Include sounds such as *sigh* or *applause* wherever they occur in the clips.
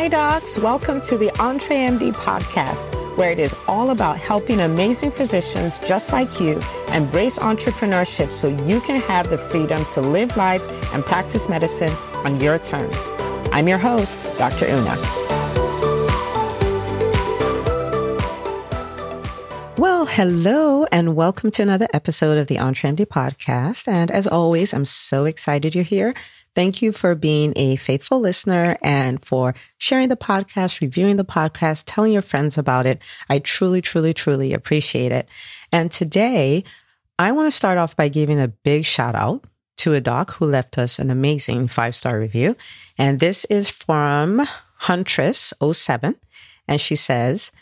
Hi, docs. Welcome to the EntreMD podcast, where it is all about helping amazing physicians just like you embrace entrepreneurship so you can have the freedom to live life and practice medicine on your terms. I'm your host, Dr. Una. Well, hello and welcome to another episode of the EntreMD podcast. And as always, I'm so excited you're here. Thank you for being a faithful listener and for sharing the podcast, reviewing the podcast, telling your friends about it. I truly, truly, truly appreciate it. And today, I want to start off by giving a big shout out to a doc who left us an amazing five star review. And this is from Huntress07. And she says,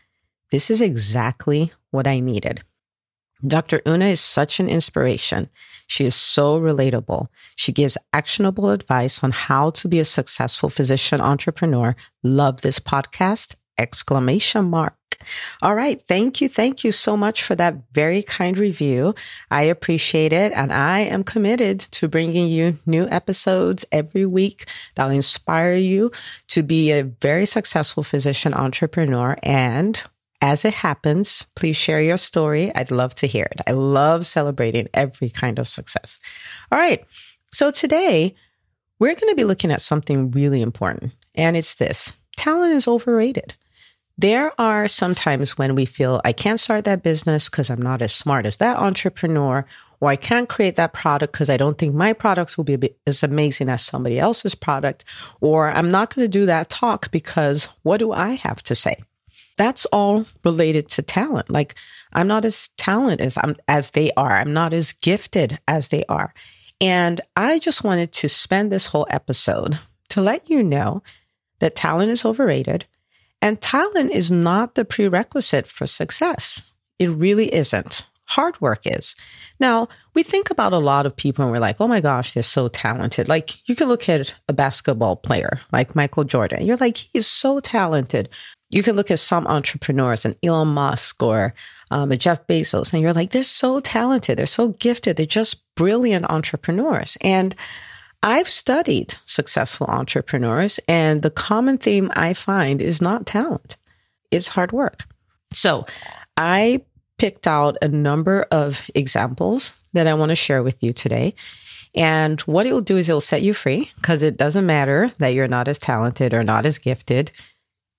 This is exactly what I needed. Dr. Una is such an inspiration. She is so relatable. She gives actionable advice on how to be a successful physician entrepreneur. Love this podcast! Exclamation mark. All right. Thank you. Thank you so much for that very kind review. I appreciate it. And I am committed to bringing you new episodes every week that will inspire you to be a very successful physician entrepreneur and as it happens, please share your story. I'd love to hear it. I love celebrating every kind of success. All right. So today we're going to be looking at something really important, and it's this talent is overrated. There are sometimes when we feel I can't start that business because I'm not as smart as that entrepreneur, or I can't create that product because I don't think my products will be as amazing as somebody else's product, or I'm not going to do that talk because what do I have to say? That's all related to talent. Like I'm not as talented as I'm as they are. I'm not as gifted as they are. And I just wanted to spend this whole episode to let you know that talent is overrated and talent is not the prerequisite for success. It really isn't. Hard work is. Now, we think about a lot of people and we're like, oh my gosh, they're so talented. Like, you can look at a basketball player like Michael Jordan. You're like, he is so talented you can look at some entrepreneurs and Elon Musk or um, Jeff Bezos, and you're like, they're so talented, they're so gifted, they're just brilliant entrepreneurs. And I've studied successful entrepreneurs, and the common theme I find is not talent, it's hard work. So I picked out a number of examples that I want to share with you today. And what it will do is it will set you free because it doesn't matter that you're not as talented or not as gifted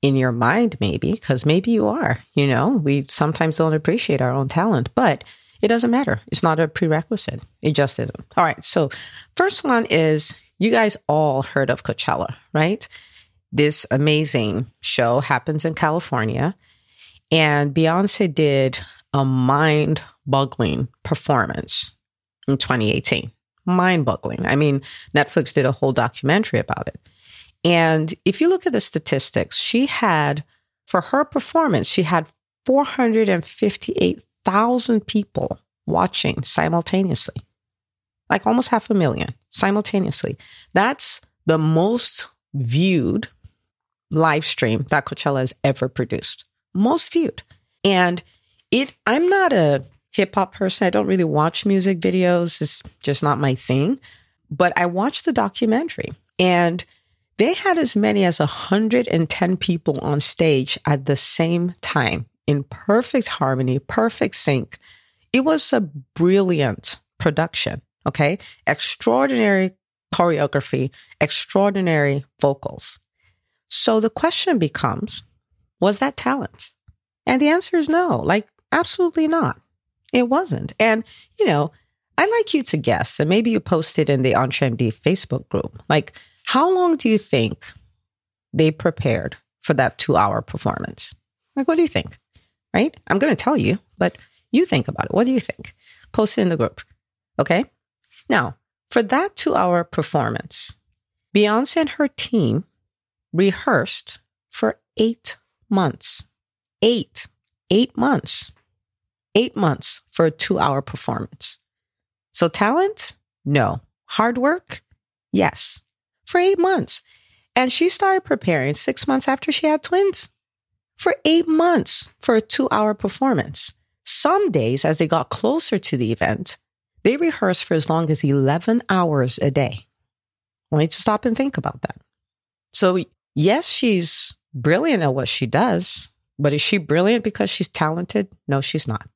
in your mind, maybe, because maybe you are. You know, we sometimes don't appreciate our own talent, but it doesn't matter. It's not a prerequisite. It just isn't. All right. So, first one is you guys all heard of Coachella, right? This amazing show happens in California. And Beyonce did a mind boggling performance in 2018. Mind boggling. I mean, Netflix did a whole documentary about it. And if you look at the statistics, she had, for her performance, she had 458,000 people watching simultaneously, like almost half a million simultaneously. That's the most viewed live stream that Coachella has ever produced. Most viewed. And it, I'm not a hip hop person. I don't really watch music videos. It's just not my thing. But I watched the documentary and they had as many as 110 people on stage at the same time in perfect harmony, perfect sync. It was a brilliant production. Okay. Extraordinary choreography, extraordinary vocals. So the question becomes was that talent? And the answer is no, like, absolutely not. It wasn't. And, you know, I'd like you to guess, and maybe you posted in the EntreMD Facebook group, like, how long do you think they prepared for that two hour performance? Like, what do you think? Right? I'm going to tell you, but you think about it. What do you think? Post it in the group. Okay. Now, for that two hour performance, Beyonce and her team rehearsed for eight months. Eight, eight months. Eight months for a two hour performance. So, talent? No. Hard work? Yes for eight months. And she started preparing six months after she had twins for eight months for a two hour performance. Some days, as they got closer to the event, they rehearsed for as long as 11 hours a day. I want you to stop and think about that. So yes, she's brilliant at what she does, but is she brilliant because she's talented? No, she's not.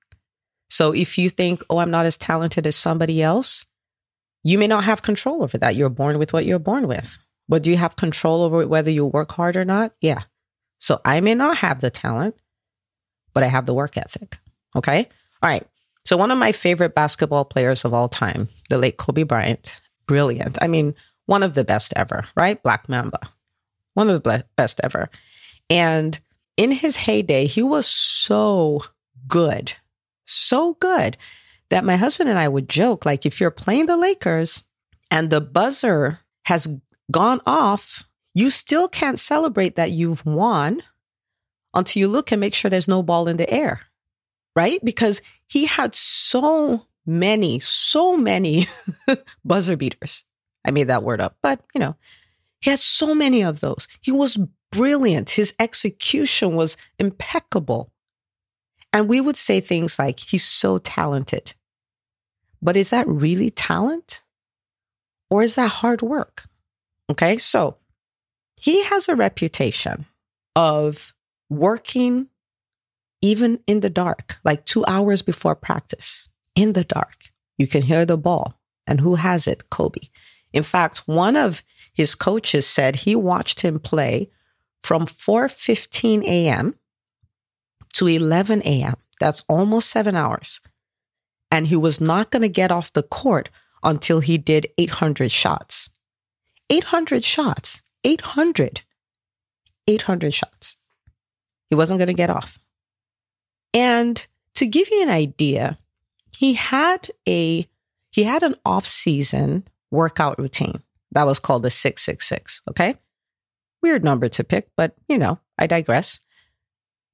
So if you think, oh, I'm not as talented as somebody else, you may not have control over that. You're born with what you're born with. But do you have control over whether you work hard or not? Yeah. So I may not have the talent, but I have the work ethic. Okay. All right. So one of my favorite basketball players of all time, the late Kobe Bryant, brilliant. I mean, one of the best ever, right? Black Mamba, one of the best ever. And in his heyday, he was so good, so good that my husband and I would joke like, if you're playing the Lakers and the buzzer has gone off, you still can't celebrate that you've won until you look and make sure there's no ball in the air, right? Because he had so many, so many *laughs* buzzer beaters. I made that word up, but you know, he had so many of those. He was brilliant. His execution was impeccable. And we would say things like, he's so talented. But is that really talent? Or is that hard work? Okay. So he has a reputation of working even in the dark, like two hours before practice, in the dark. You can hear the ball. And who has it? Kobe. In fact, one of his coaches said he watched him play from 4:15 a.m. to 11 a.m. That's almost 7 hours. And he was not going to get off the court until he did 800 shots. 800 shots. 800. 800 shots. He wasn't going to get off. And to give you an idea, he had a he had an off-season workout routine that was called the 666, okay? Weird number to pick, but you know, I digress.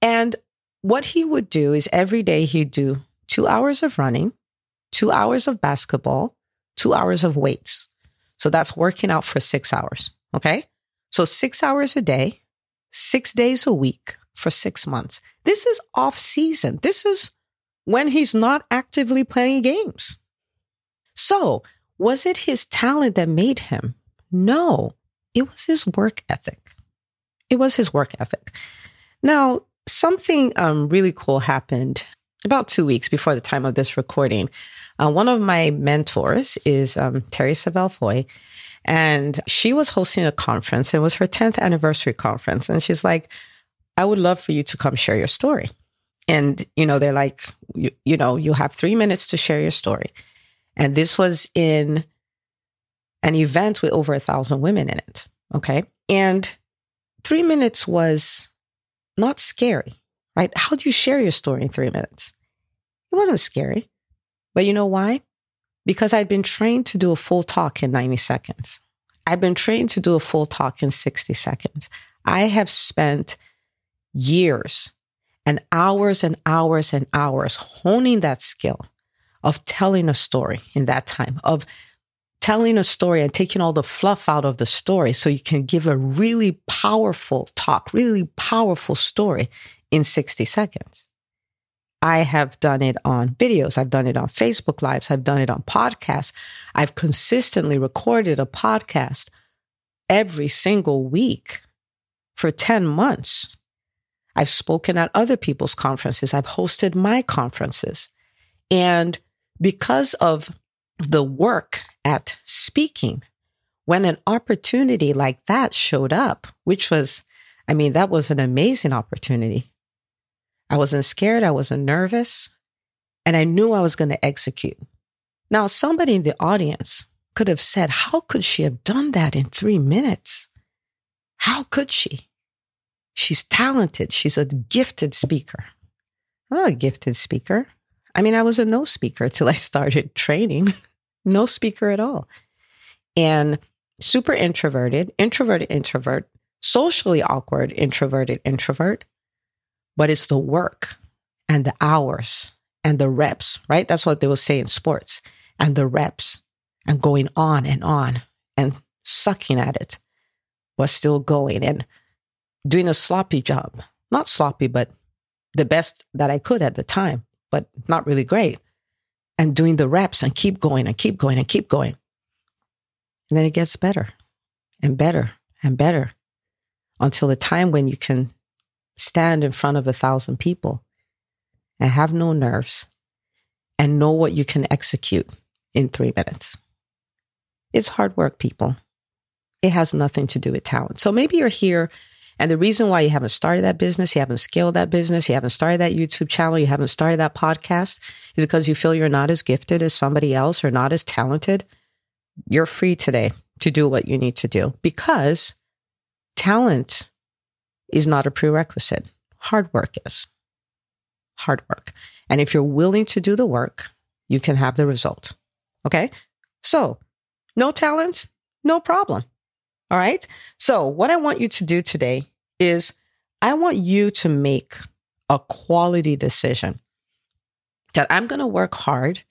And what he would do is every day he'd do 2 hours of running, 2 hours of basketball, 2 hours of weights. So that's working out for six hours. Okay. So six hours a day, six days a week for six months. This is off season. This is when he's not actively playing games. So was it his talent that made him? No, it was his work ethic. It was his work ethic. Now, something um, really cool happened about two weeks before the time of this recording. Uh, one of my mentors is um, Terri Savelle Foy, and she was hosting a conference. It was her 10th anniversary conference. And she's like, I would love for you to come share your story. And, you know, they're like, you, you know, you have three minutes to share your story. And this was in an event with over a thousand women in it. Okay. And three minutes was not scary, right? How do you share your story in three minutes? It wasn't scary. But you know why? Because I'd been trained to do a full talk in 90 seconds. I've been trained to do a full talk in 60 seconds. I have spent years and hours and hours and hours honing that skill of telling a story in that time, of telling a story and taking all the fluff out of the story so you can give a really powerful talk, really powerful story in 60 seconds. I have done it on videos. I've done it on Facebook Lives. I've done it on podcasts. I've consistently recorded a podcast every single week for 10 months. I've spoken at other people's conferences. I've hosted my conferences. And because of the work at speaking, when an opportunity like that showed up, which was, I mean, that was an amazing opportunity. I wasn't scared. I wasn't nervous. And I knew I was going to execute. Now, somebody in the audience could have said, How could she have done that in three minutes? How could she? She's talented. She's a gifted speaker. I'm not a gifted speaker. I mean, I was a no speaker *laughs* till I started training, no speaker at all. And super introverted, introverted, introvert, socially awkward, introverted, introvert but it's the work and the hours and the reps, right? That's what they will say in sports and the reps and going on and on and sucking at it, but still going and doing a sloppy job. Not sloppy, but the best that I could at the time, but not really great. And doing the reps and keep going and keep going and keep going. And then it gets better and better and better until the time when you can stand in front of a thousand people and have no nerves and know what you can execute in three minutes. It's hard work, people. It has nothing to do with talent. So maybe you're here and the reason why you haven't started that business, you haven't scaled that business, you haven't started that YouTube channel, you haven't started that podcast is because you feel you're not as gifted as somebody else or not as talented. You're free today to do what you need to do because talent is not a prerequisite. Hard work is. Hard work. And if you're willing to do the work, you can have the result. Okay. So no talent, no problem. All right. So what I want you to do today is I want you to make a quality decision that I'm going to work hard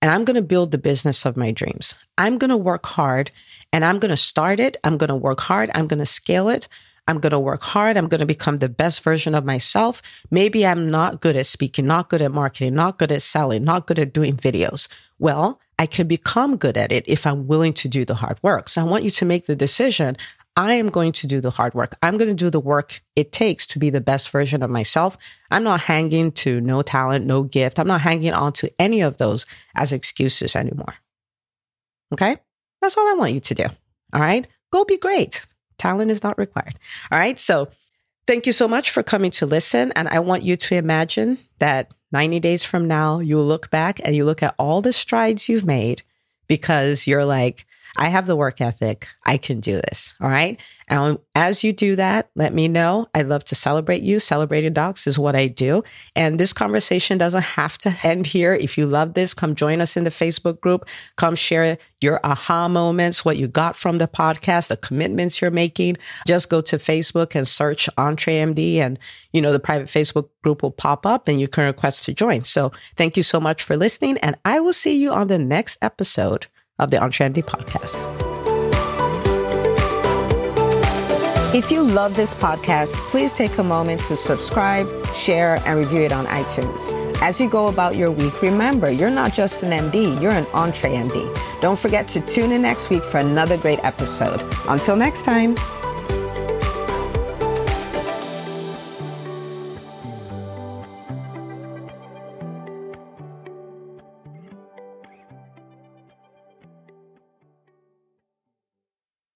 and I'm going to build the business of my dreams. I'm going to work hard and I'm going to start it. I'm going to work hard. I'm going to scale it. I'm going to work hard. I'm going to become the best version of myself. Maybe I'm not good at speaking, not good at marketing, not good at selling, not good at doing videos. Well, I can become good at it if I'm willing to do the hard work. So I want you to make the decision. I am going to do the hard work. I'm going to do the work it takes to be the best version of myself. I'm not hanging to no talent, no gift. I'm not hanging on to any of those as excuses anymore. Okay. That's all I want you to do. All right. Go be great. Talent is not required. All right. So thank you so much for coming to listen. And I want you to imagine that 90 days from now, you look back and you look at all the strides you've made because you're like, I have the work ethic. I can do this. All right. And as you do that, let me know. I'd love to celebrate you. Celebrating docs is what I do. And this conversation doesn't have to *laughs* end here. If you love this, come join us in the Facebook group. Come share your aha moments, what you got from the podcast, the commitments you're making. Just go to Facebook and search EntreMD and, you know, the private Facebook group will pop up and you can request to join. So thank you so much for listening. And I will see you on the next episode of the EntreMD podcast. If you love this podcast, please take a moment to subscribe, share, and review it on iTunes. As you go about your week, remember you're not just an MD, you're an EntreMD. Don't forget to tune in next week for another great episode. Until next time.